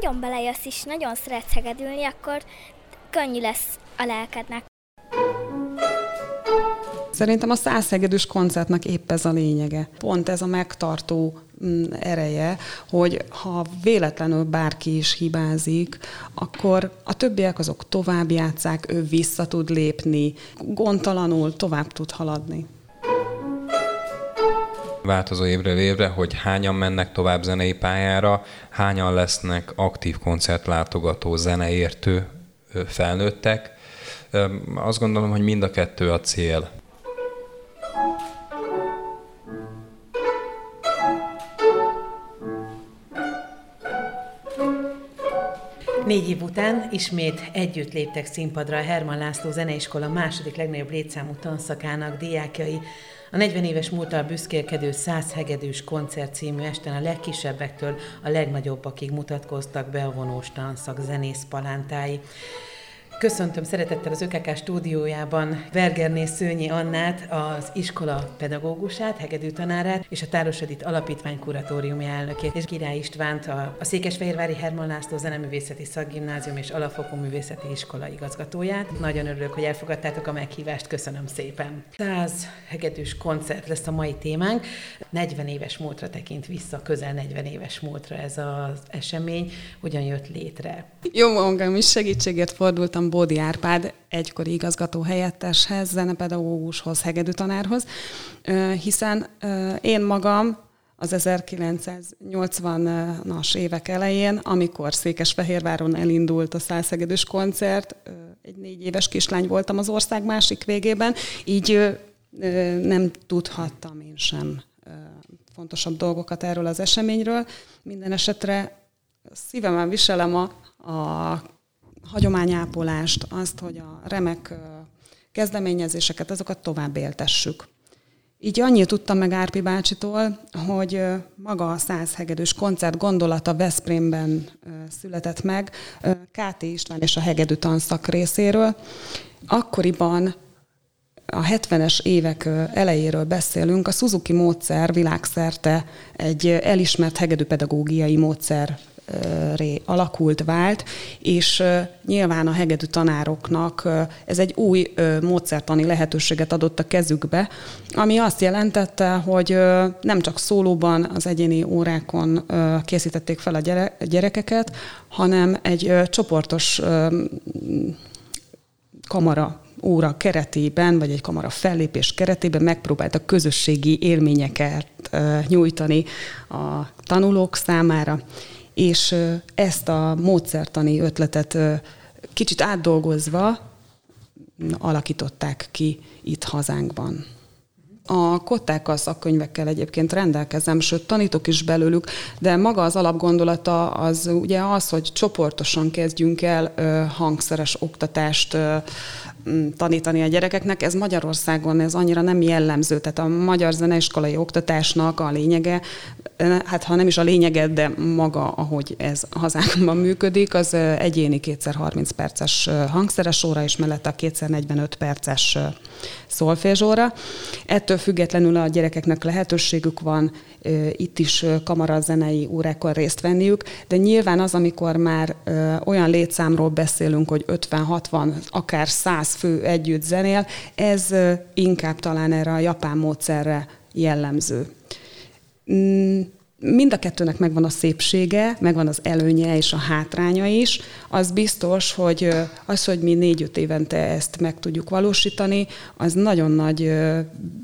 nagyon belejössz és nagyon szeretsz hegedülni, akkor könnyű lesz a lelkednek. Szerintem a százhegedűs koncertnek épp ez a lényege. Pont ez a megtartó mm, ereje, hogy ha véletlenül bárki is hibázik, akkor a többiek azok tovább játszák, ő vissza tud lépni, gondtalanul tovább tud haladni változó évről évre, hogy hányan mennek tovább zenei pályára, hányan lesznek aktív koncertlátogató, zeneértő felnőttek. Azt gondolom, hogy mind a kettő a cél. Négy év után ismét együtt léptek színpadra a Herman László Zeneiskola második legnagyobb létszámú tanszakának diákjai. A 40 éves múltal büszkélkedő 100 hegedűs koncert című esten a legkisebbektől a legnagyobbakig mutatkoztak be a vonós tanszak zenész palántái. Köszöntöm szeretettel az ÖKK stúdiójában Vergerné Szőnyi Annát, az iskola pedagógusát, hegedű tanárát, és a Tárosadit Alapítvány kuratóriumi elnökét, és Király Istvánt, a, a Székesfehérvári Herman László Zeneművészeti Szakgimnázium és Alapfokú Művészeti Iskola igazgatóját. Nagyon örülök, hogy elfogadtátok a meghívást, köszönöm szépen. 100 hegedűs koncert lesz a mai témánk. 40 éves múltra tekint vissza, közel 40 éves múltra ez az esemény. Hogyan jött létre? Jó magam is segítségért fordultam Bódi Árpád egykori igazgató helyetteshez, zenepedagógushoz, hegedűtanárhoz, hiszen én magam az 1980-as évek elején, amikor Székesfehérváron elindult a százhegedűs koncert, egy négy éves kislány voltam az ország másik végében, így nem tudhattam én sem fontosabb dolgokat erről az eseményről. Minden esetre szívemen viselem a, a hagyományápolást, azt, hogy a remek kezdeményezéseket, azokat tovább éltessük. Így annyit tudtam meg Árpi bácsitól, hogy maga a százhegedűs koncert gondolata Veszprémben született meg KT István és a hegedű tanszak részéről. Akkoriban a 70-es évek elejéről beszélünk, a Suzuki módszer világszerte egy elismert hegedűpedagógiai módszer ré alakult, vált, és nyilván a hegedű tanároknak ez egy új módszertani lehetőséget adott a kezükbe, ami azt jelentette, hogy nem csak szólóban, az egyéni órákon készítették fel a gyerekeket, hanem egy csoportos kamara óra keretében, vagy egy kamara fellépés keretében megpróbáltak közösségi élményeket nyújtani a tanulók számára, és ezt a módszertani ötletet kicsit átdolgozva alakították ki itt hazánkban. A kottákkal, szakkönyvekkel egyébként rendelkezem, sőt tanítok is belőlük, de maga az alapgondolata az ugye az, hogy csoportosan kezdjünk el hangszeres oktatást tanítani a gyerekeknek. Ez Magyarországon ez annyira nem jellemző, tehát a magyar zeneiskolai oktatásnak a lényege, hát ha nem is a lényege, de maga, ahogy ez hazánkban működik, az egyéni kétszer 30 perces hangszeres óra, és mellette a kétszer 45 perces szolfézsóra. Ettől függetlenül a gyerekeknek lehetőségük van itt is kamarazenei órákon részt venniük, de nyilván az, amikor már olyan létszámról beszélünk, hogy 50-60, akár 100 fő együtt zenél, ez inkább talán erre a japán módszerre jellemző. Mm, mind a kettőnek megvan a szépsége, megvan az előnye és a hátránya is. Az biztos, hogy az, hogy mi négy-öt évente ezt meg tudjuk valósítani, az nagyon nagy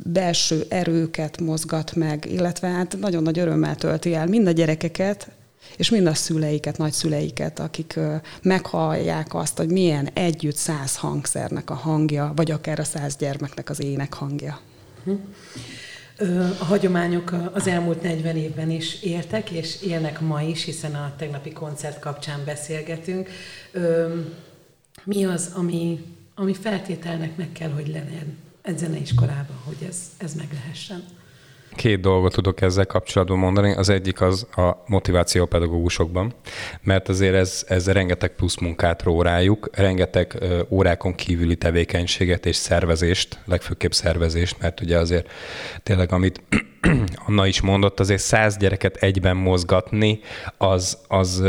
belső erőket mozgat meg, illetve hát nagyon nagy örömmel tölti el mind a gyerekeket, és mind a szüleiket, nagyszüleiket, akik meghallják azt, hogy milyen együtt száz hangszernek a hangja, vagy akár a száz gyermeknek az ének hangja. Hm. A hagyományok az elmúlt 40 évben is éltek, és élnek ma is, hiszen a tegnapi koncert kapcsán beszélgetünk. Mi az, ami, ami feltételnek meg kell, hogy legyen egy zeneiskolában, hogy ez, ez meg lehessen? Két dolgot tudok ezzel kapcsolatban mondani. Az egyik az a motiváció pedagógusokban, mert azért ez, ez rengeteg plusz munkát ró rájuk, rengeteg órákon kívüli tevékenységet és szervezést, legfőképp szervezést, mert ugye azért tényleg amit Anna is mondott, azért száz gyereket egyben mozgatni, az, az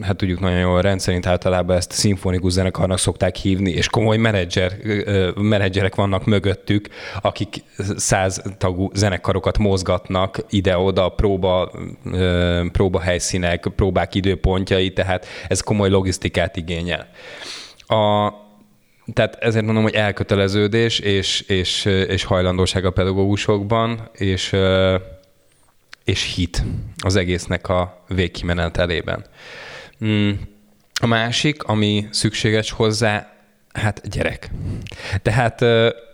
hát tudjuk nagyon jól rendszerint általában ezt szimfonikus zenekarnak szokták hívni, és komoly menedzser, menedzserek vannak mögöttük, akik száz tagú zenekarokat mozgatnak ide-oda, próba, próba helyszínek, próbák időpontjai, tehát ez komoly logisztikát igényel. A, tehát ezért mondom, hogy elköteleződés és, és, és hajlandóság a pedagógusokban, és, és hit az egésznek a végkimenetelében. Mm, a másik, ami szükséges hozzá, hát gyerek. Tehát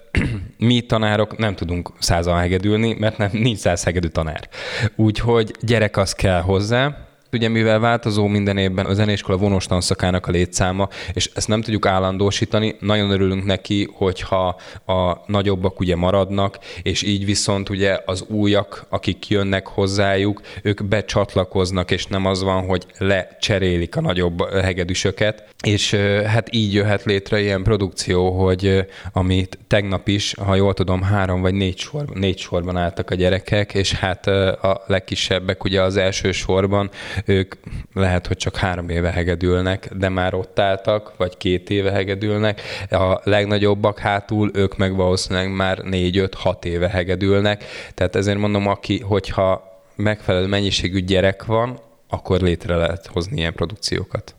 mi tanárok nem tudunk százal hegedülni, mert nem, nincs száz hegedű tanár. Úgyhogy gyerek az kell hozzá, Ugye mivel változó minden évben a zeneiskola vonós tanszakának a létszáma, és ezt nem tudjuk állandósítani, nagyon örülünk neki, hogyha a nagyobbak ugye maradnak, és így viszont ugye az újak, akik jönnek hozzájuk, ők becsatlakoznak, és nem az van, hogy lecserélik a nagyobb hegedűsöket, és hát így jöhet létre ilyen produkció, hogy amit tegnap is, ha jól tudom, három vagy négy, sor, négy sorban álltak a gyerekek, és hát a legkisebbek ugye az első sorban ők lehet, hogy csak három éve hegedülnek, de már ott álltak, vagy két éve hegedülnek. A legnagyobbak hátul, ők meg valószínűleg már négy-öt-hat éve hegedülnek. Tehát ezért mondom, aki, hogyha megfelelő mennyiségű gyerek van, akkor létre lehet hozni ilyen produkciókat.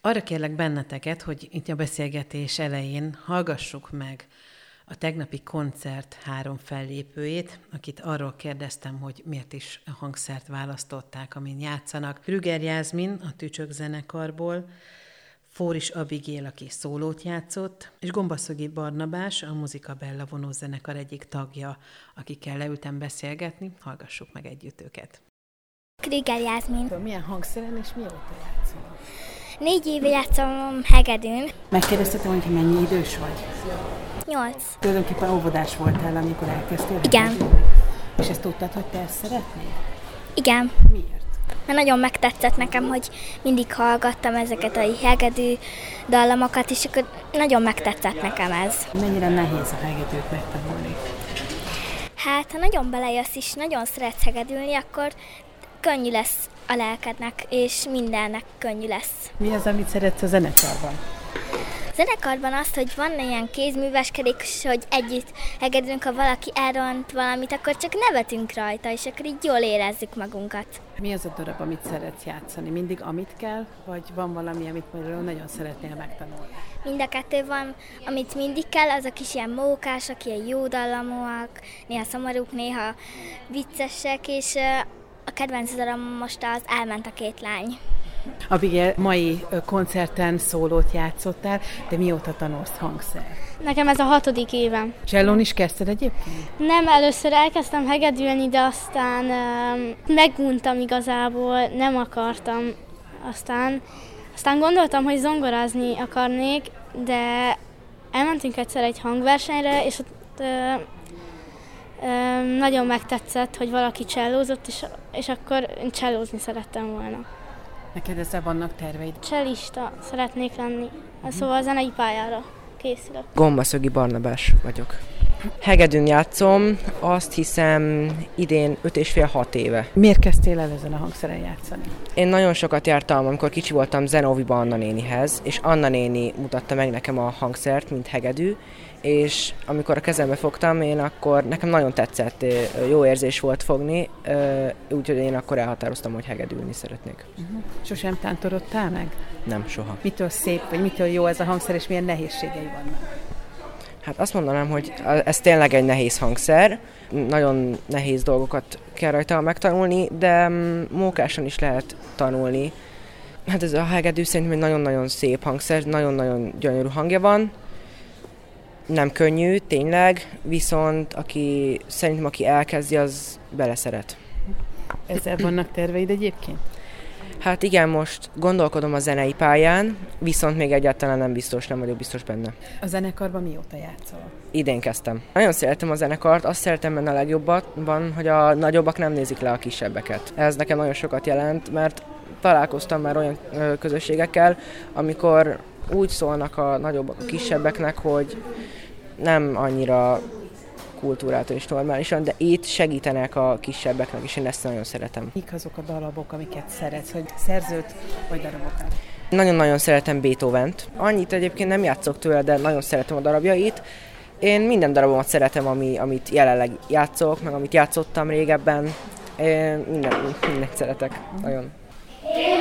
Arra kérlek benneteket, hogy itt a beszélgetés elején hallgassuk meg a tegnapi koncert három fellépőjét, akit arról kérdeztem, hogy miért is a hangszert választották, amin játszanak. Rüger Jászmin a Tücsök zenekarból, Fóris Abigél, aki szólót játszott, és Gombaszögi Barnabás, a Muzika Bella vonó zenekar egyik tagja, akikkel leültem beszélgetni, hallgassuk meg együtt őket. Krüger Jászmin. Milyen hangszeren és mióta játszol? Négy éve játszom hegedűn. Megkérdeztetem, hogy mennyi idős vagy? Nyolc. Tulajdonképpen óvodás voltál, amikor elkezdtél? Igen. És ezt tudtad, hogy te ezt szeretnél? Igen. Miért? Mert nagyon megtetszett nekem, hogy mindig hallgattam ezeket a hegedű dallamokat, és akkor nagyon megtetszett nekem ez. Mennyire nehéz a hegedűt megtanulni? Hát, ha nagyon belejössz és nagyon szeretsz hegedülni, akkor könnyű lesz a lelkednek, és mindennek könnyű lesz. Mi az, amit szeretsz a zenekarban? Zenekarban azt, hogy van ilyen kézműveskedés, hogy együtt hegedünk, ha valaki elront valamit, akkor csak nevetünk rajta, és akkor így jól érezzük magunkat. Mi az a darab, amit szeretsz játszani? Mindig amit kell, vagy van valami, amit például nagyon szeretnél megtanulni? Mind a kettő van, amit mindig kell, azok is ilyen mókások, ilyen jó dallamúak, néha szomorúk, néha viccesek, és a kedvenc darab most az Elment a két lány. Abigail, mai koncerten szólót játszottál, de mióta tanulsz hangszer? Nekem ez a hatodik évem. Csellón is kezdted egyébként? Nem, először elkezdtem hegedülni, de aztán uh, meguntam igazából, nem akartam. Aztán, aztán gondoltam, hogy zongorázni akarnék, de elmentünk egyszer egy hangversenyre, és ott uh, nagyon megtetszett, hogy valaki csellózott, és, és akkor én csellózni szerettem volna. Neked ezzel vannak terveid? Cselista szeretnék lenni, szóval a zenei pályára készülök. Gombaszögi Barnabás vagyok. Hegedűn játszom, azt hiszem idén 5 és fél 6 éve. Miért kezdtél el ezen a hangszeren játszani? Én nagyon sokat jártam, amikor kicsi voltam Zenoviba Anna nénihez, és Anna néni mutatta meg nekem a hangszert, mint hegedű, és amikor a kezembe fogtam, én akkor nekem nagyon tetszett, jó érzés volt fogni, úgyhogy én akkor elhatároztam, hogy hegedülni szeretnék. Uh-huh. Sosem tántorodtál meg? Nem, soha. Mitől szép, vagy mitől jó ez a hangszer, és milyen nehézségei vannak? Hát azt mondanám, hogy ez tényleg egy nehéz hangszer, nagyon nehéz dolgokat kell rajta megtanulni, de mm, mókásan is lehet tanulni. Hát ez a hegedű szerintem egy nagyon-nagyon szép hangszer, nagyon-nagyon gyönyörű hangja van, nem könnyű, tényleg, viszont aki szerintem aki elkezdi, az beleszeret. Ezzel vannak terveid egyébként? Hát igen, most gondolkodom a zenei pályán, viszont még egyáltalán nem biztos, nem vagyok biztos benne. A zenekarban mióta játszol? Idén kezdtem. Nagyon szeretem a zenekart, azt szeretem benne a legjobban, hogy a nagyobbak nem nézik le a kisebbeket. Ez nekem nagyon sokat jelent, mert találkoztam már olyan közösségekkel, amikor úgy szólnak a nagyobbak a kisebbeknek, hogy nem annyira kultúrától is normálisan, de itt segítenek a kisebbeknek, és én ezt nagyon szeretem. Mik azok a darabok, amiket szeretsz, hogy szerzőt vagy darabokat? Nagyon-nagyon szeretem Beethoven-t. Annyit egyébként nem játszok tőle, de nagyon szeretem a darabjait. Én minden darabomat szeretem, ami, amit jelenleg játszok, meg amit játszottam régebben. Én minden, mindent szeretek, nagyon. Én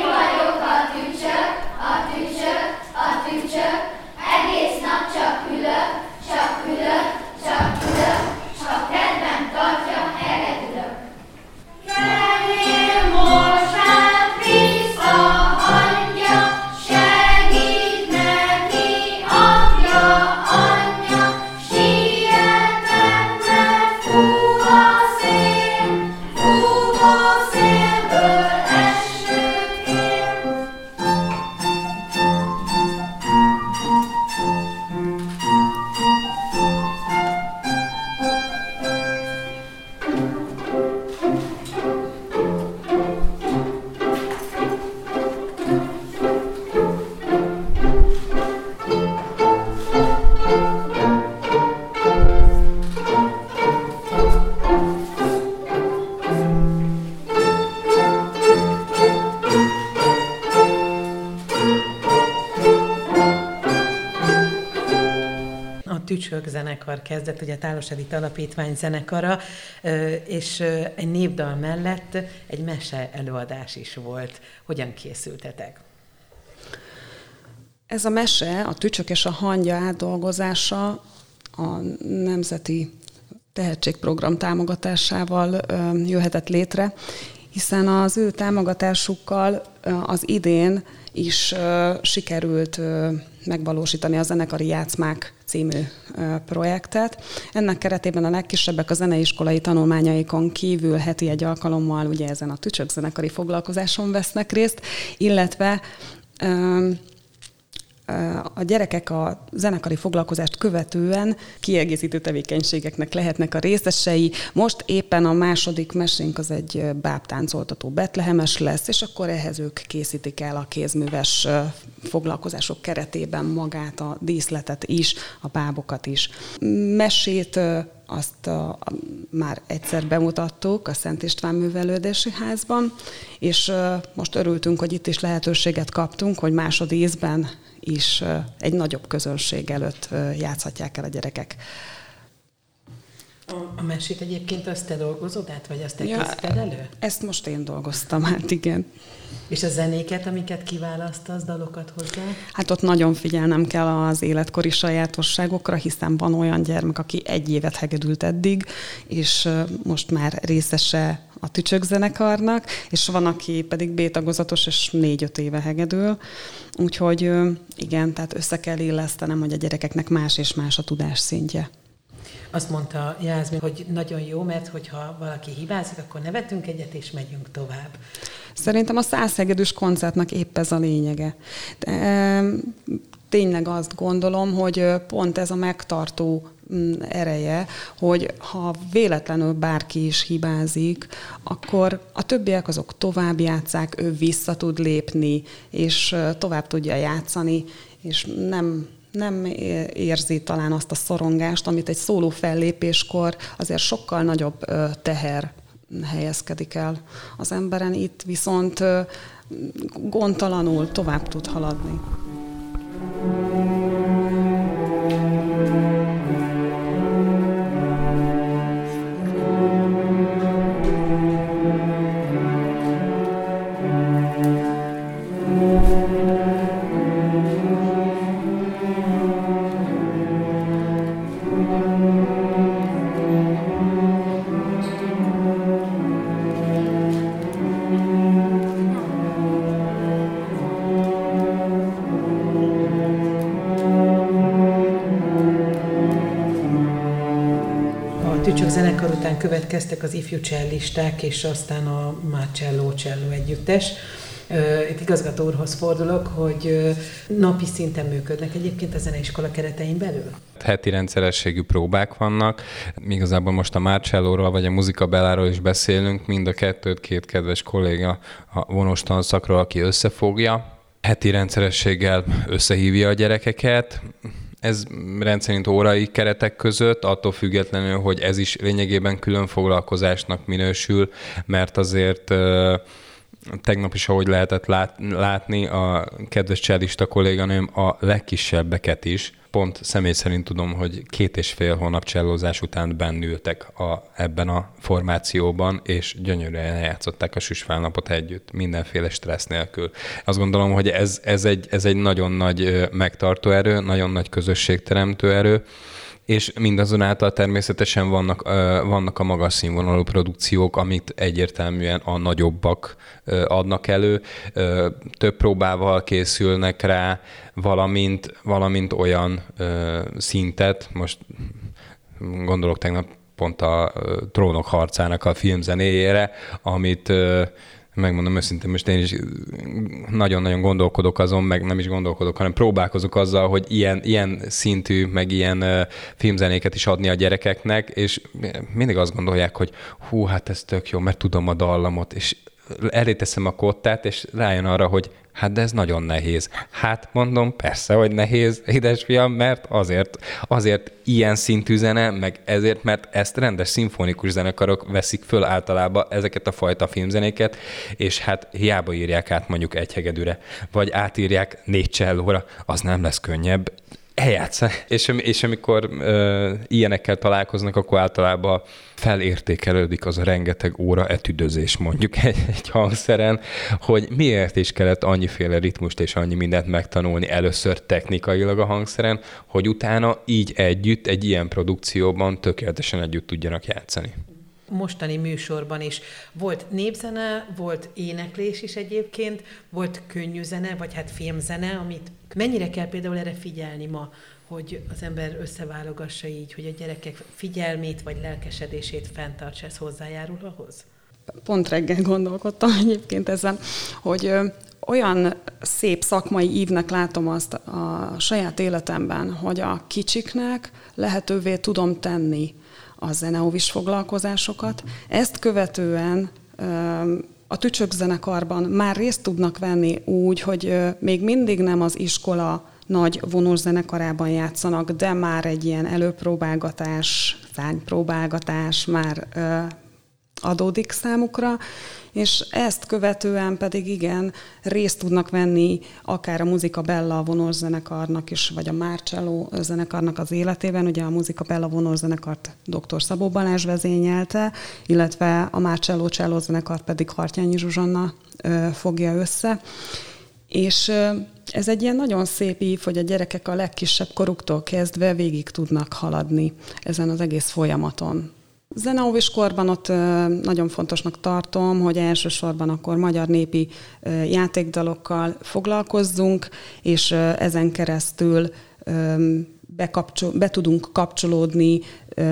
Tücsök zenekar kezdett, ugye a Tálos Edith Alapítvány zenekara, és egy népdal mellett egy mese előadás is volt. Hogyan készültetek? Ez a mese, a tücsök és a hangya átdolgozása a Nemzeti Tehetségprogram támogatásával jöhetett létre, hiszen az ő támogatásukkal az idén is sikerült megvalósítani a Zenekari Játszmák című projektet. Ennek keretében a legkisebbek a zeneiskolai tanulmányaikon kívül heti egy alkalommal ugye ezen a tücsök zenekari foglalkozáson vesznek részt, illetve ö, a gyerekek a zenekari foglalkozást követően kiegészítő tevékenységeknek lehetnek a részesei. Most éppen a második mesénk az egy bábtáncoltató betlehemes lesz, és akkor ehhez ők készítik el a kézműves foglalkozások keretében magát a díszletet is, a bábokat is. Mesét azt a, a, már egyszer bemutattuk a Szent István Művelődési Házban, és most örültünk, hogy itt is lehetőséget kaptunk, hogy másodízben is egy nagyobb közönség előtt játszhatják el a gyerekek. A, mesét egyébként azt te dolgozod át, vagy azt te ja, készíted elő? Ezt most én dolgoztam, hát igen. És a zenéket, amiket kiválasztasz, dalokat hozzá? Hát ott nagyon figyelnem kell az életkori sajátosságokra, hiszen van olyan gyermek, aki egy évet hegedült eddig, és most már részese a tücsök zenekarnak, és van, aki pedig B-tagozatos, és négy-öt éve hegedül. Úgyhogy igen, tehát össze kell illesztenem, hogy a gyerekeknek más és más a tudás szintje. Azt mondta Jászmin, hogy nagyon jó, mert hogyha valaki hibázik, akkor nevetünk egyet, és megyünk tovább. Szerintem a százhegedűs koncertnek épp ez a lényege. De, tényleg azt gondolom, hogy pont ez a megtartó ereje, hogy ha véletlenül bárki is hibázik, akkor a többiek azok tovább játszák, ő vissza tud lépni, és tovább tudja játszani, és nem nem érzi talán azt a szorongást, amit egy szóló fellépéskor azért sokkal nagyobb teher helyezkedik el az emberen. Itt viszont gondtalanul tovább tud haladni. Következtek az ifjú cellisták, és aztán a Marcello Cello együttes. Itt igazgató úrhoz fordulok, hogy napi szinten működnek egyébként a zeneiskola keretein belül? Heti rendszerességű próbák vannak. Igazából most a Marcellóról vagy a Muzika Belláról is beszélünk, mind a kettőt két kedves kolléga a vonos tanszakról, aki összefogja. Heti rendszerességgel összehívja a gyerekeket, ez rendszerint órai keretek között, attól függetlenül, hogy ez is lényegében külön foglalkozásnak minősül, mert azért tegnap is, ahogy lehetett lát, látni, a kedves cselista kolléganőm a legkisebbeket is, pont személy szerint tudom, hogy két és fél hónap csellózás után bennültek a, ebben a formációban, és gyönyörűen játszották a süsfálnapot együtt, mindenféle stressz nélkül. Azt gondolom, hogy ez, ez, egy, ez egy nagyon nagy megtartó erő, nagyon nagy közösségteremtő erő, és mindazonáltal természetesen vannak, vannak a magas színvonalú produkciók, amit egyértelműen a nagyobbak adnak elő, több próbával készülnek rá, valamint, valamint olyan szintet, most gondolok tegnap pont a Trónok harcának a filmzenéjére, amit megmondom őszintén, most én is nagyon-nagyon gondolkodok azon, meg nem is gondolkodok, hanem próbálkozok azzal, hogy ilyen, ilyen szintű, meg ilyen filmzenéket is adni a gyerekeknek, és mindig azt gondolják, hogy hú, hát ez tök jó, mert tudom a dallamot, és elé a kottát, és rájön arra, hogy Hát de ez nagyon nehéz. Hát mondom, persze, hogy nehéz, édesfiam, mert azért, azért ilyen szintű zene, meg ezért, mert ezt rendes szimfonikus zenekarok veszik föl általában ezeket a fajta filmzenéket, és hát hiába írják át mondjuk egy hegedűre, vagy átírják négy csellóra, az nem lesz könnyebb eljátszani. És, és amikor ö, ilyenekkel találkoznak, akkor általában felértékelődik az a rengeteg óra etüdözés mondjuk egy, egy hangszeren, hogy miért is kellett annyiféle ritmust és annyi mindent megtanulni először technikailag a hangszeren, hogy utána így együtt, egy ilyen produkcióban tökéletesen együtt tudjanak játszani mostani műsorban is. Volt népzene, volt éneklés is egyébként, volt könnyű zene, vagy hát filmzene, amit mennyire kell például erre figyelni ma, hogy az ember összeválogassa így, hogy a gyerekek figyelmét vagy lelkesedését fenntartsa, ez hozzájárul ahhoz? Pont reggel gondolkodtam egyébként ezen, hogy olyan szép szakmai ívnek látom azt a saját életemben, hogy a kicsiknek lehetővé tudom tenni a zeneovis foglalkozásokat. Ezt követően a tücsök zenekarban már részt tudnak venni úgy, hogy még mindig nem az iskola nagy vonós zenekarában játszanak, de már egy ilyen előpróbálgatás, szánypróbálgatás már adódik számukra, és ezt követően pedig igen, részt tudnak venni akár a Muzika Bella vonós zenekarnak is, vagy a Marcello zenekarnak az életében. Ugye a Muzika Bella vonós zenekart dr. Szabó Balázs vezényelte, illetve a Marcello Cello zenekart pedig Hartyányi Zsuzsanna fogja össze. És ez egy ilyen nagyon szép ív, hogy a gyerekek a legkisebb koruktól kezdve végig tudnak haladni ezen az egész folyamaton. Zeneóvis korban ott nagyon fontosnak tartom, hogy elsősorban akkor magyar népi játékdalokkal foglalkozzunk, és ezen keresztül bekapcsol, be tudunk kapcsolódni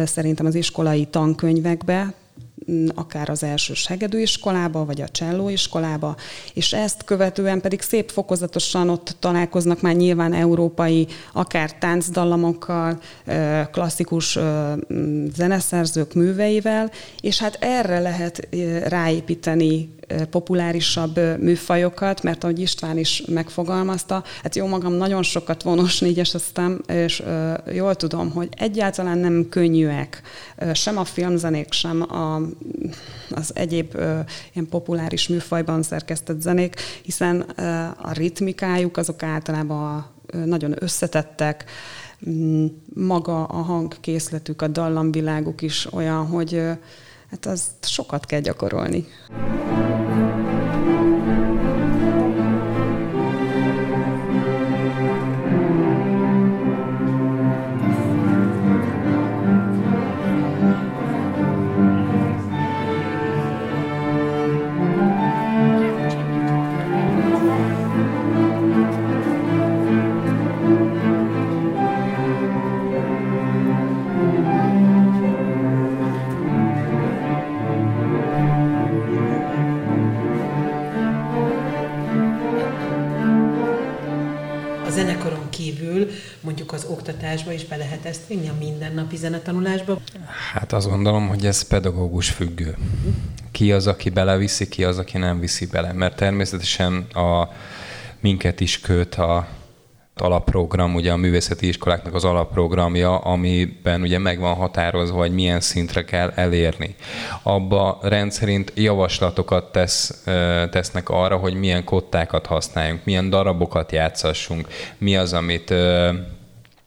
szerintem az iskolai tankönyvekbe, akár az első segedőiskolába, vagy a csellóiskolába, és ezt követően pedig szép fokozatosan ott találkoznak már nyilván európai, akár táncdallamokkal, klasszikus zeneszerzők műveivel, és hát erre lehet ráépíteni populárisabb műfajokat, mert ahogy István is megfogalmazta, hát jó magam nagyon sokat vonos négyeseztem, és jól tudom, hogy egyáltalán nem könnyűek sem a filmzenék, sem a, az egyéb ilyen populáris műfajban szerkesztett zenék, hiszen a ritmikájuk azok általában nagyon összetettek, maga a hangkészletük, a dallamviláguk is olyan, hogy hát azt sokat kell gyakorolni. Oktatásba is be lehet ezt vinni a mindennapi zenetanulásba? Hát azt gondolom, hogy ez pedagógus függő. Ki az, aki beleviszi, ki az, aki nem viszi bele. Mert természetesen a minket is köt a alapprogram, ugye a művészeti iskoláknak az alapprogramja, amiben ugye meg van határozva, hogy milyen szintre kell elérni. Abba rendszerint javaslatokat tesz, tesznek arra, hogy milyen kottákat használjunk, milyen darabokat játszassunk, mi az, amit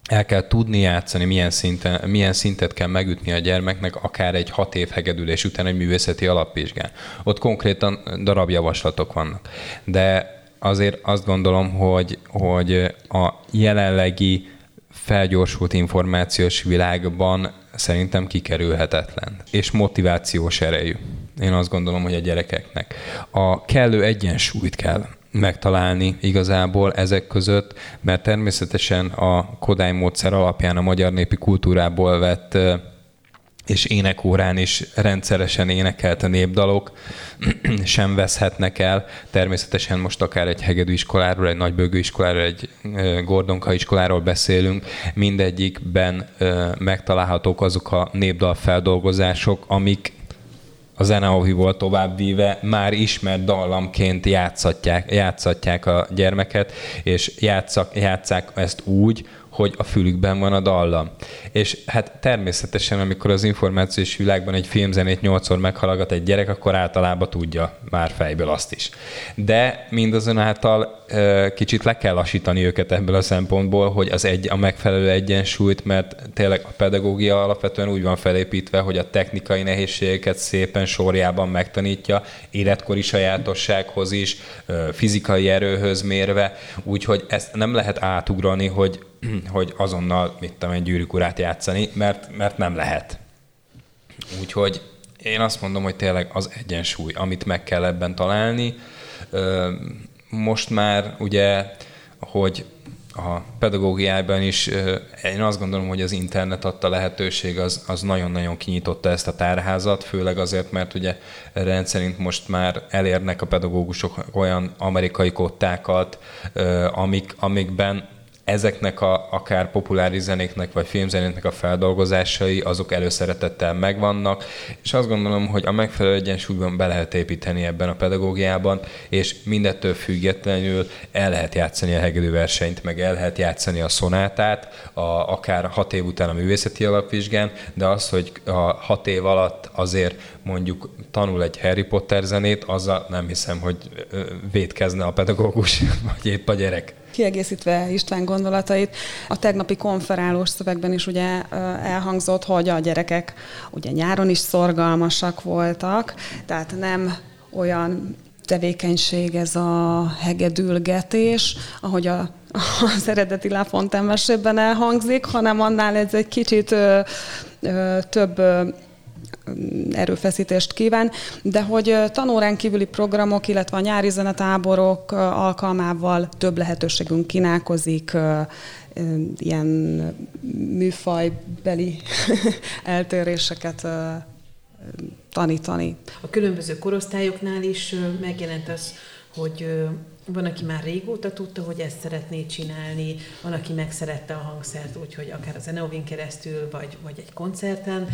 el kell tudni játszani, milyen, szinten, milyen szintet kell megütni a gyermeknek, akár egy hat év hegedülés után egy művészeti alapvizsgán. Ott konkrétan darabjavaslatok vannak. De azért azt gondolom, hogy, hogy a jelenlegi felgyorsult információs világban szerintem kikerülhetetlen, és motivációs erejű. Én azt gondolom, hogy a gyerekeknek. A kellő egyensúlyt kell megtalálni igazából ezek között, mert természetesen a Kodály módszer alapján a magyar népi kultúrából vett és énekórán is rendszeresen énekelt a népdalok, sem veszhetnek el. Természetesen most akár egy hegedű iskoláról, egy nagybőgő iskoláról, egy gordonka iskoláról beszélünk, mindegyikben megtalálhatók azok a népdal feldolgozások, amik a zeneoviból továbbvíve már ismert dallamként játszatják, játszatják a gyermeket, és játszak, játszák ezt úgy, hogy a fülükben van a dallam. És hát természetesen, amikor az információs világban egy filmzenét nyolcszor meghallgat egy gyerek, akkor általában tudja már fejből azt is. De mindazonáltal kicsit le kell lassítani őket ebből a szempontból, hogy az egy, a megfelelő egyensúlyt, mert tényleg a pedagógia alapvetően úgy van felépítve, hogy a technikai nehézségeket szépen sorjában megtanítja, életkori sajátossághoz is, fizikai erőhöz mérve, úgyhogy ezt nem lehet átugrani, hogy hogy azonnal, mit tudom, egy gyűrűkurát játszani, mert, mert nem lehet. Úgyhogy én azt mondom, hogy tényleg az egyensúly, amit meg kell ebben találni. Most már ugye, hogy a pedagógiában is én azt gondolom, hogy az internet adta lehetőség az, az nagyon-nagyon kinyitotta ezt a tárházat, főleg azért, mert ugye rendszerint most már elérnek a pedagógusok olyan amerikai kottákat, amik, amikben ezeknek a akár populáris zenéknek vagy filmzenéknek a feldolgozásai azok előszeretettel megvannak, és azt gondolom, hogy a megfelelő egyensúlyban be lehet építeni ebben a pedagógiában, és mindettől függetlenül el lehet játszani a hegedű versenyt, meg el lehet játszani a szonátát, a, akár hat év után a művészeti alapvizsgán, de az, hogy a hat év alatt azért mondjuk tanul egy Harry Potter zenét, azzal nem hiszem, hogy védkezne a pedagógus, vagy épp a gyerek kiegészítve István gondolatait, a tegnapi konferálós szövegben is ugye elhangzott, hogy a gyerekek ugye nyáron is szorgalmasak voltak, tehát nem olyan tevékenység ez a hegedülgetés, ahogy a, az eredeti Lafontaine mesében elhangzik, hanem annál ez egy kicsit ö, ö, több ö, erőfeszítést kíván, de hogy tanórán kívüli programok, illetve a nyári zenetáborok alkalmával több lehetőségünk kínálkozik, ilyen műfajbeli eltéréseket tanítani. A különböző korosztályoknál is megjelent az, hogy van, aki már régóta tudta, hogy ezt szeretné csinálni, van, aki megszerette a hangszert úgy, hogy akár a Zeneovin keresztül, vagy, vagy egy koncerten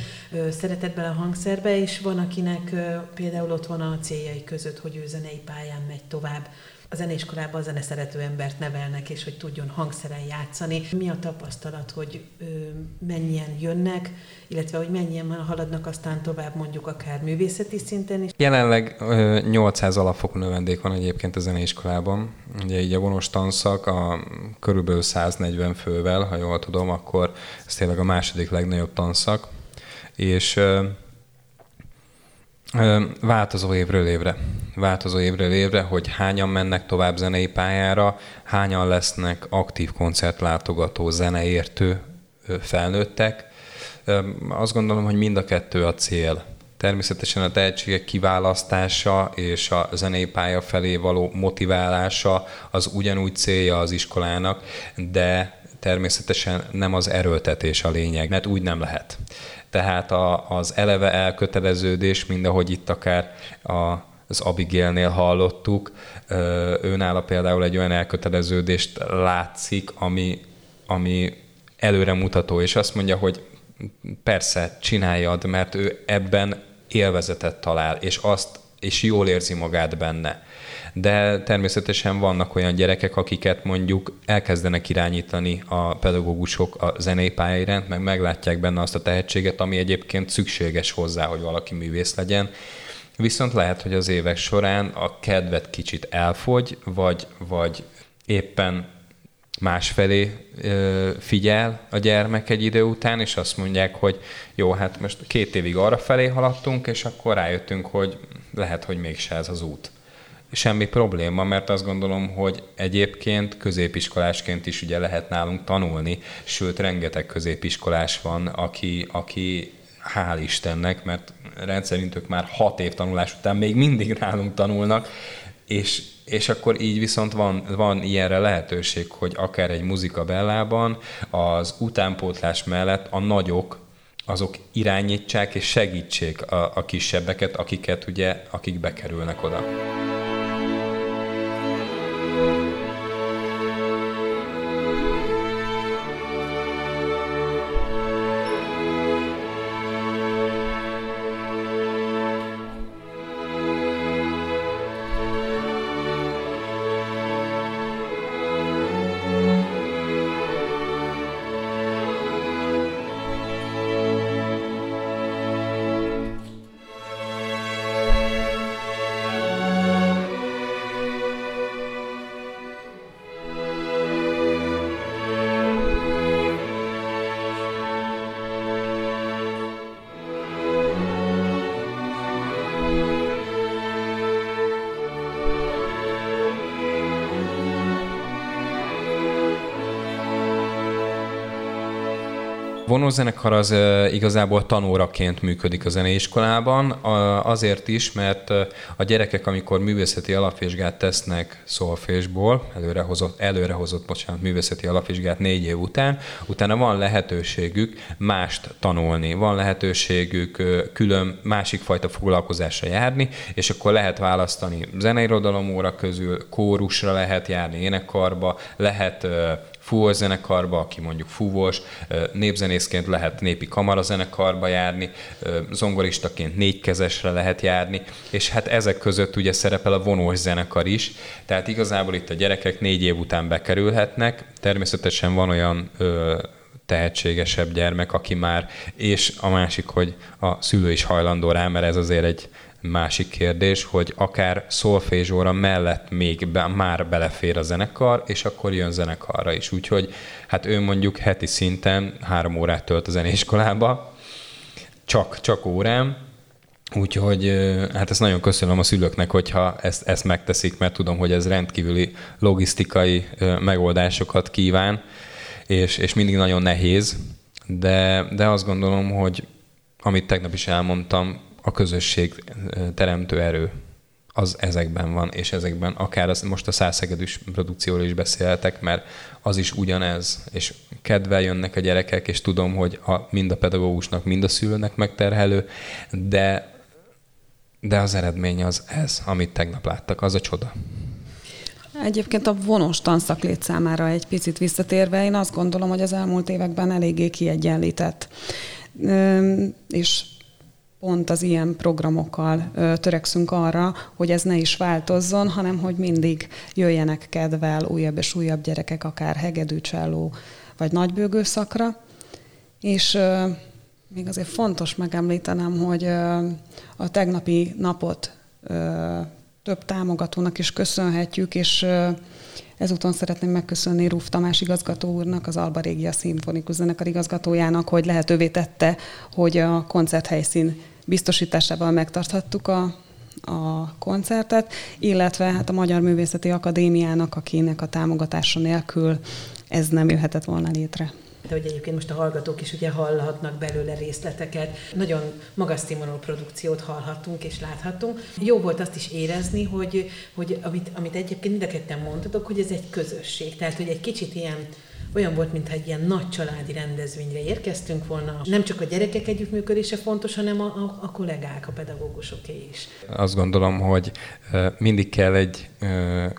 szeretett bele a hangszerbe, és van, akinek például ott van a céljai között, hogy ő zenei pályán megy tovább a zeneiskolában a zeneszerető embert nevelnek, és hogy tudjon hangszeren játszani. Mi a tapasztalat, hogy ö, mennyien jönnek, illetve hogy mennyien haladnak aztán tovább mondjuk akár művészeti szinten is? Jelenleg ö, 800 alapfokú növendék van egyébként a zeneiskolában. Ugye így a vonos tanszak a körülbelül 140 fővel, ha jól tudom, akkor ez tényleg a második legnagyobb tanszak. És ö, Változó évről évre. Változó évről évre, hogy hányan mennek tovább zenei pályára, hányan lesznek aktív koncertlátogató, zeneértő felnőttek. Azt gondolom, hogy mind a kettő a cél. Természetesen a tehetségek kiválasztása és a zenei pálya felé való motiválása az ugyanúgy célja az iskolának, de természetesen nem az erőltetés a lényeg, mert úgy nem lehet tehát a, az eleve elköteleződés, mind ahogy itt akár a, az Abigailnél hallottuk, őnála például egy olyan elköteleződést látszik, ami, ami előremutató, és azt mondja, hogy persze, csináljad, mert ő ebben élvezetet talál, és azt és jól érzi magát benne. De természetesen vannak olyan gyerekek, akiket mondjuk elkezdenek irányítani a pedagógusok a zenei meg meglátják benne azt a tehetséget, ami egyébként szükséges hozzá, hogy valaki művész legyen, Viszont lehet, hogy az évek során a kedvet kicsit elfogy, vagy, vagy éppen másfelé figyel a gyermek egy idő után, és azt mondják, hogy jó, hát most két évig arra felé haladtunk, és akkor rájöttünk, hogy lehet, hogy mégse ez az út. Semmi probléma, mert azt gondolom, hogy egyébként középiskolásként is ugye lehet nálunk tanulni, sőt, rengeteg középiskolás van, aki, aki hál' Istennek, mert rendszerint ők már hat év tanulás után még mindig nálunk tanulnak, és, és akkor így viszont van, van ilyenre lehetőség, hogy akár egy muzika bellában az utánpótlás mellett a nagyok azok irányítsák és segítsék a, a kisebbeket, akiket ugye, akik bekerülnek oda. Vonózenekar az igazából tanóraként működik a zeneiskolában, azért is, mert a gyerekek, amikor művészeti alapvizsgát tesznek szolfésból, előrehozott, előrehozott bocsánat, művészeti alapvizsgát négy év után, utána van lehetőségük mást tanulni, van lehetőségük külön másik fajta foglalkozásra járni, és akkor lehet választani zeneirodalom óra közül, kórusra lehet járni, énekarba, lehet fúvós zenekarba, aki mondjuk fúvós, népzenészként lehet népi kamarazenekarba járni, zongoristaként négykezesre lehet járni, és hát ezek között ugye szerepel a vonós zenekar is, tehát igazából itt a gyerekek négy év után bekerülhetnek, természetesen van olyan tehetségesebb gyermek, aki már, és a másik, hogy a szülő is hajlandó rá, mert ez azért egy Másik kérdés, hogy akár szolfézsóra mellett még be, már belefér a zenekar, és akkor jön zenekarra is. Úgyhogy hát ő mondjuk heti szinten három órát tölt a zenéiskolába, csak, csak órám, Úgyhogy hát ezt nagyon köszönöm a szülőknek, hogyha ezt, ezt megteszik, mert tudom, hogy ez rendkívüli logisztikai megoldásokat kíván, és, és mindig nagyon nehéz, de, de azt gondolom, hogy amit tegnap is elmondtam, a közösség teremtő erő az ezekben van, és ezekben akár az, most a százszegedűs produkcióról is beszéltek, mert az is ugyanez, és kedvel jönnek a gyerekek, és tudom, hogy a, mind a pedagógusnak, mind a szülőnek megterhelő, de, de az eredmény az ez, amit tegnap láttak, az a csoda. Egyébként a vonós tanszak számára egy picit visszatérve, én azt gondolom, hogy az elmúlt években eléggé kiegyenlített. És pont az ilyen programokkal törekszünk arra, hogy ez ne is változzon, hanem hogy mindig jöjjenek kedvel újabb és újabb gyerekek, akár hegedűcselló vagy nagybőgő szakra. És még azért fontos megemlítenem, hogy a tegnapi napot több támogatónak is köszönhetjük, és ezúton szeretném megköszönni Ruf Tamás igazgató úrnak, az Alba Régia Szimfonikus Zenekar igazgatójának, hogy lehetővé tette, hogy a koncerthelyszín biztosításával megtarthattuk a, a koncertet, illetve hát a Magyar Művészeti Akadémiának, akinek a támogatása nélkül ez nem jöhetett volna létre de hogy egyébként most a hallgatók is ugye hallhatnak belőle részleteket. Nagyon magas színvonalú produkciót hallhattunk és láthatunk. Jó volt azt is érezni, hogy, hogy amit, amit egyébként mind a ketten mondtatok, hogy ez egy közösség. Tehát, hogy egy kicsit ilyen olyan volt, mintha egy ilyen nagy családi rendezvényre érkeztünk volna. Nem csak a gyerekek együttműködése fontos, hanem a, a, a kollégák, a pedagógusoké is. Azt gondolom, hogy mindig kell egy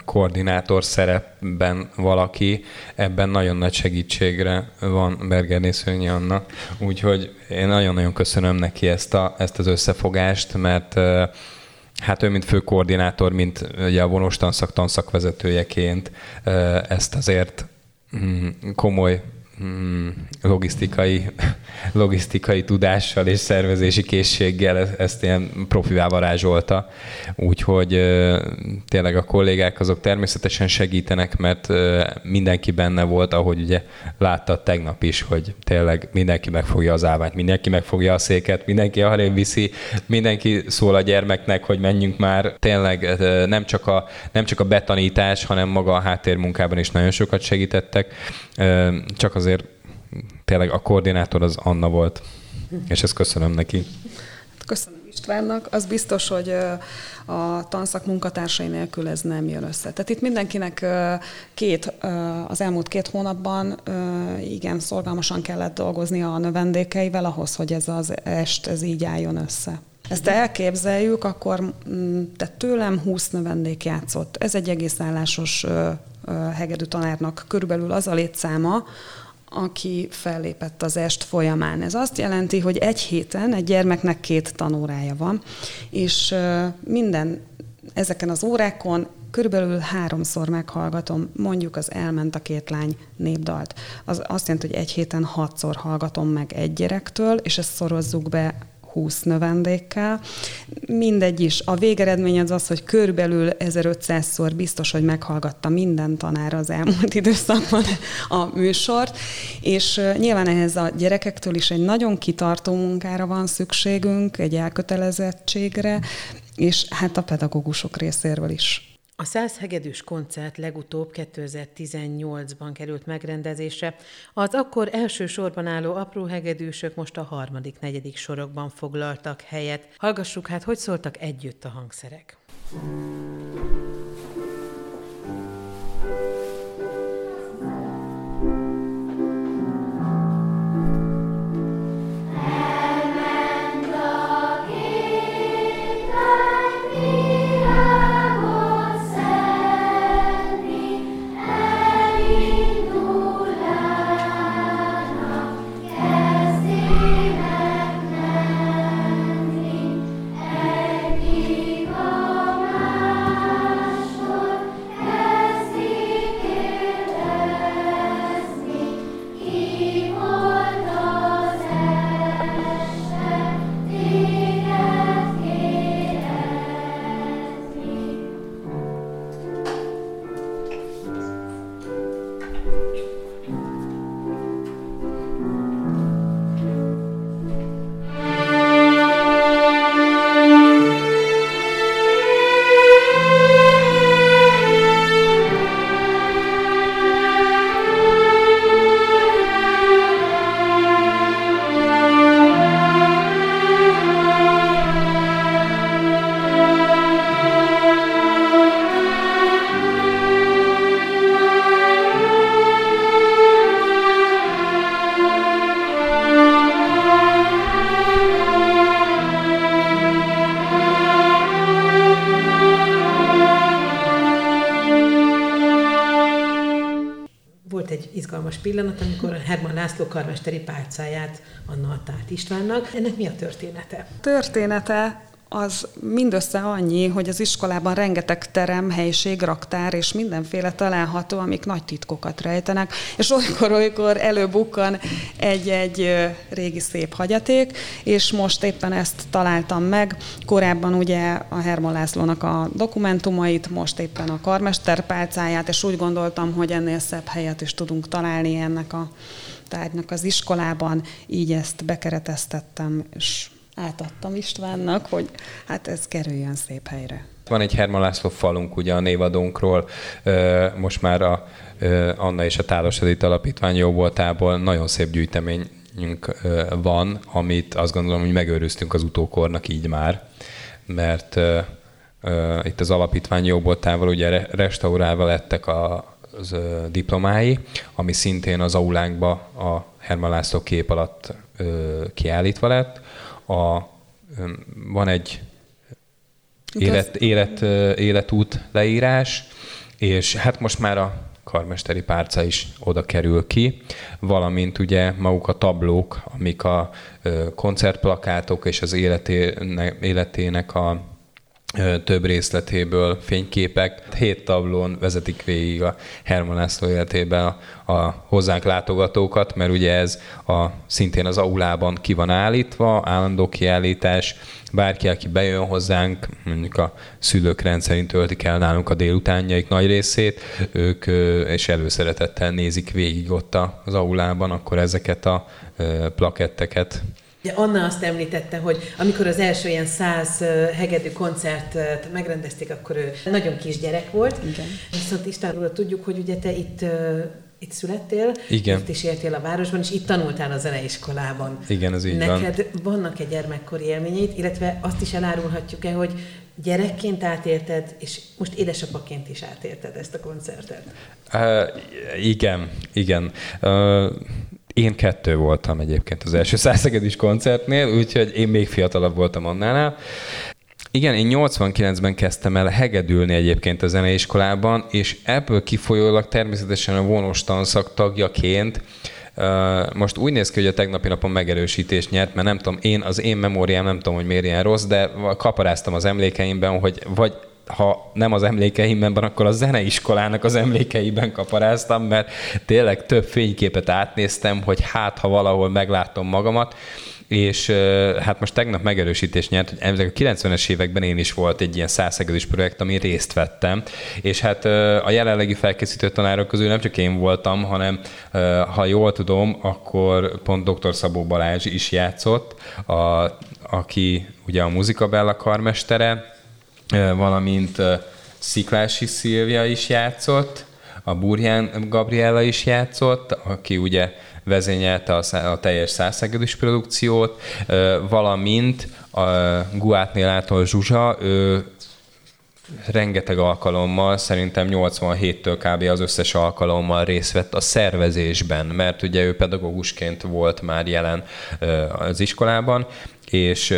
koordinátor szerepben valaki, ebben nagyon nagy segítségre van Bergerné Szőnyi Anna, úgyhogy én nagyon-nagyon köszönöm neki ezt, a, ezt az összefogást, mert hát ő, mint főkoordinátor, mint ugye a vonós tanszak tanszakvezetőjeként ezt azért mm, komoly mm, logisztikai, logisztikai tudással és szervezési készséggel ezt ilyen profivá varázsolta. Úgyhogy tényleg a kollégák azok természetesen segítenek, mert mindenki benne volt, ahogy ugye láttad tegnap is, hogy tényleg mindenki megfogja az állványt, mindenki megfogja a széket, mindenki arrébb viszi, mindenki szól a gyermeknek, hogy menjünk már. Tényleg nem csak a, nem csak a betanítás, hanem maga a háttérmunkában is nagyon sokat segítettek. Csak azért tényleg a koordinátor az Anna volt, és ezt köszönöm neki. Köszönöm Istvánnak. Az biztos, hogy a tanszak munkatársai nélkül ez nem jön össze. Tehát itt mindenkinek két, az elmúlt két hónapban igen, szorgalmasan kellett dolgozni a növendékeivel ahhoz, hogy ez az est, ez így álljon össze. Ezt elképzeljük, akkor mm, tehát tőlem 20 növendék játszott. Ez egy egész állásos hegedű tanárnak körülbelül az a létszáma, aki fellépett az est folyamán. Ez azt jelenti, hogy egy héten egy gyermeknek két tanórája van, és minden ezeken az órákon körülbelül háromszor meghallgatom, mondjuk az elment a két lány népdalt. Az azt jelenti, hogy egy héten hatszor hallgatom meg egy gyerektől, és ezt szorozzuk be 20 növendékkel. Mindegy is. A végeredmény az az, hogy körülbelül 1500-szor biztos, hogy meghallgatta minden tanár az elmúlt időszakban a műsort, és nyilván ehhez a gyerekektől is egy nagyon kitartó munkára van szükségünk, egy elkötelezettségre, és hát a pedagógusok részéről is. A Száz hegedűs koncert legutóbb 2018-ban került megrendezésre. Az akkor első sorban álló apró hegedűsök most a harmadik, negyedik sorokban foglaltak helyet. Hallgassuk hát, hogy szóltak együtt a hangszerek. Pillanat, amikor Herman László karmesteri pálcáját Anna adta Istvánnak. Ennek mi a története? Története az mindössze annyi, hogy az iskolában rengeteg terem, helység, raktár és mindenféle található, amik nagy titkokat rejtenek, és olykor-olykor előbukkan egy-egy régi szép hagyaték, és most éppen ezt találtam meg. Korábban ugye a Herman Lászlónak a dokumentumait, most éppen a karmester pálcáját, és úgy gondoltam, hogy ennél szebb helyet is tudunk találni ennek a tárgynak az iskolában, így ezt bekereteztettem, és átadtam Istvánnak, hogy hát ez kerüljön szép helyre. Van egy Herman László falunk ugye a névadónkról, most már a Anna és a Tálos Edith Alapítvány jóvoltából nagyon szép gyűjteményünk van, amit azt gondolom, hogy megőriztünk az utókornak így már, mert itt az alapítvány jóvoltával ugye restaurálva lettek a, az diplomái, ami szintén az aulánkba a Herman László kép alatt kiállítva lett, a, van egy élet, élet, életút leírás, és hát most már a karmesteri párca is oda kerül ki, valamint ugye maguk a tablók, amik a koncertplakátok és az életének, életének a több részletéből fényképek. Hét tablón vezetik végig a Herman László életében a, a hozzánk látogatókat, mert ugye ez a, szintén az aulában ki van állítva, állandó kiállítás, bárki, aki bejön hozzánk, mondjuk a szülők rendszerint töltik el nálunk a délutánjaik nagy részét, ők és előszeretettel nézik végig ott az aulában, akkor ezeket a plaketteket Ugye Anna azt említette, hogy amikor az első ilyen száz hegedű koncertet megrendezték, akkor ő nagyon kisgyerek volt. Igen. Viszont Istvánról tudjuk, hogy ugye te itt itt születtél, Igen. itt is éltél a városban, és itt tanultál a zeneiskolában. Igen, ez így Neked van. vannak-e gyermekkori élményeit, illetve azt is elárulhatjuk-e, hogy gyerekként átérted, és most édesapaként is átérted ezt a koncertet? Uh, igen, igen. Uh, én kettő voltam egyébként az első százszegedis koncertnél, úgyhogy én még fiatalabb voltam annál. Igen, én 89-ben kezdtem el hegedülni egyébként a zeneiskolában, és ebből kifolyólag természetesen a vonós tanszak tagjaként most úgy néz ki, hogy a tegnapi napon megerősítést nyert, mert nem tudom, én az én memóriám nem tudom, hogy miért ilyen rossz, de kaparáztam az emlékeimben, hogy vagy ha nem az emlékeimben, akkor a zeneiskolának az emlékeiben kaparáztam, mert tényleg több fényképet átnéztem, hogy hát, ha valahol meglátom magamat, és hát most tegnap megerősítés nyert, hogy ezek a 90-es években én is volt egy ilyen százszegedős projekt, amin részt vettem, és hát a jelenlegi felkészítő tanárok közül nem csak én voltam, hanem ha jól tudom, akkor pont dr. Szabó Balázs is játszott, a, aki ugye a muzikabella karmestere, valamint Sziklási Szilvia is játszott, a Burján Gabriella is játszott, aki ugye vezényelte a, a teljes százszegedűs produkciót, valamint a Guátnélától Zsuzsa, ő rengeteg alkalommal, szerintem 87-től kb. az összes alkalommal részt vett a szervezésben, mert ugye ő pedagógusként volt már jelen az iskolában, és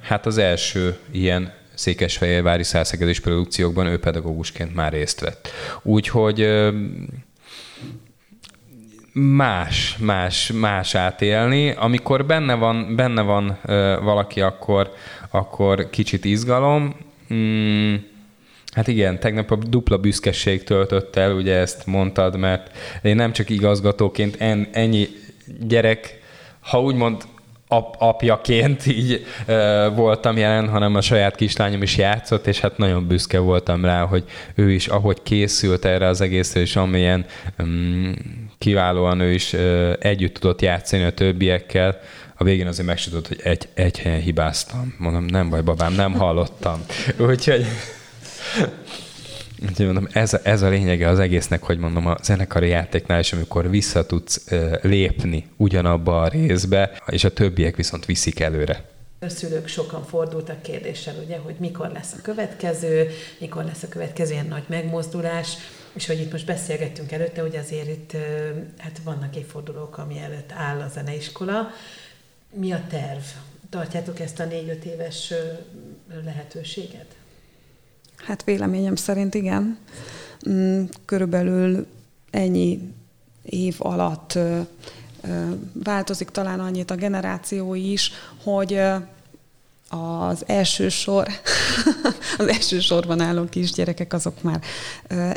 hát az első ilyen székesfehérvári százszegedős produkciókban ő pedagógusként már részt vett. Úgyhogy más, más, más átélni. Amikor benne van, benne van valaki, akkor, akkor kicsit izgalom. Mm, Hát igen, tegnap a dupla büszkeség töltött el, ugye ezt mondtad, mert én nem csak igazgatóként en, ennyi gyerek, ha úgymond ap, apjaként így ö, voltam jelen, hanem a saját kislányom is játszott, és hát nagyon büszke voltam rá, hogy ő is, ahogy készült erre az egészre, és amilyen um, kiválóan ő is ö, együtt tudott játszani a többiekkel, a végén azért megsütött, hogy egy, egy helyen hibáztam. Mondom, nem baj, babám, nem hallottam. Úgyhogy Úgyhogy mondom, ez, a, ez a lényege az egésznek, hogy mondom, a zenekari játéknál is, amikor vissza tudsz lépni ugyanabba a részbe, és a többiek viszont viszik előre. A szülők sokan fordultak kérdéssel, ugye, hogy mikor lesz a következő, mikor lesz a következő ilyen nagy megmozdulás, és hogy itt most beszélgettünk előtte, hogy azért itt hát vannak évfordulók, ami előtt áll a zeneiskola. Mi a terv? Tartjátok ezt a négy-öt éves lehetőséget? Hát véleményem szerint igen. Mm, körülbelül ennyi év alatt változik talán annyit a generáció is, hogy az első sor, az első sorban álló kisgyerekek azok már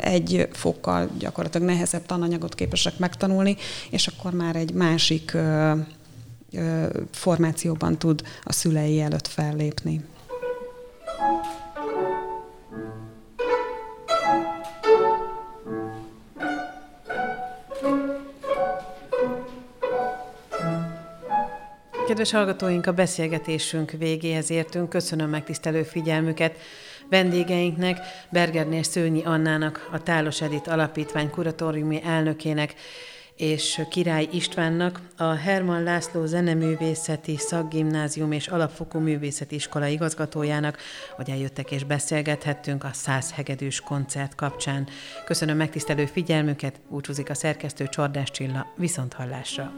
egy fokkal gyakorlatilag nehezebb tananyagot képesek megtanulni, és akkor már egy másik formációban tud a szülei előtt fellépni. Kedves hallgatóink, a beszélgetésünk végéhez értünk. Köszönöm megtisztelő figyelmüket vendégeinknek, Bergernél Szőnyi Annának, a Tálos Edit Alapítvány kuratóriumi elnökének, és Király Istvánnak, a Herman László Zeneművészeti Szakgimnázium és Alapfokú Művészeti Iskola igazgatójának, hogy eljöttek és beszélgethettünk a száz hegedűs koncert kapcsán. Köszönöm megtisztelő figyelmüket, búcsúzik a szerkesztő Csordás Csilla, viszont hallásra.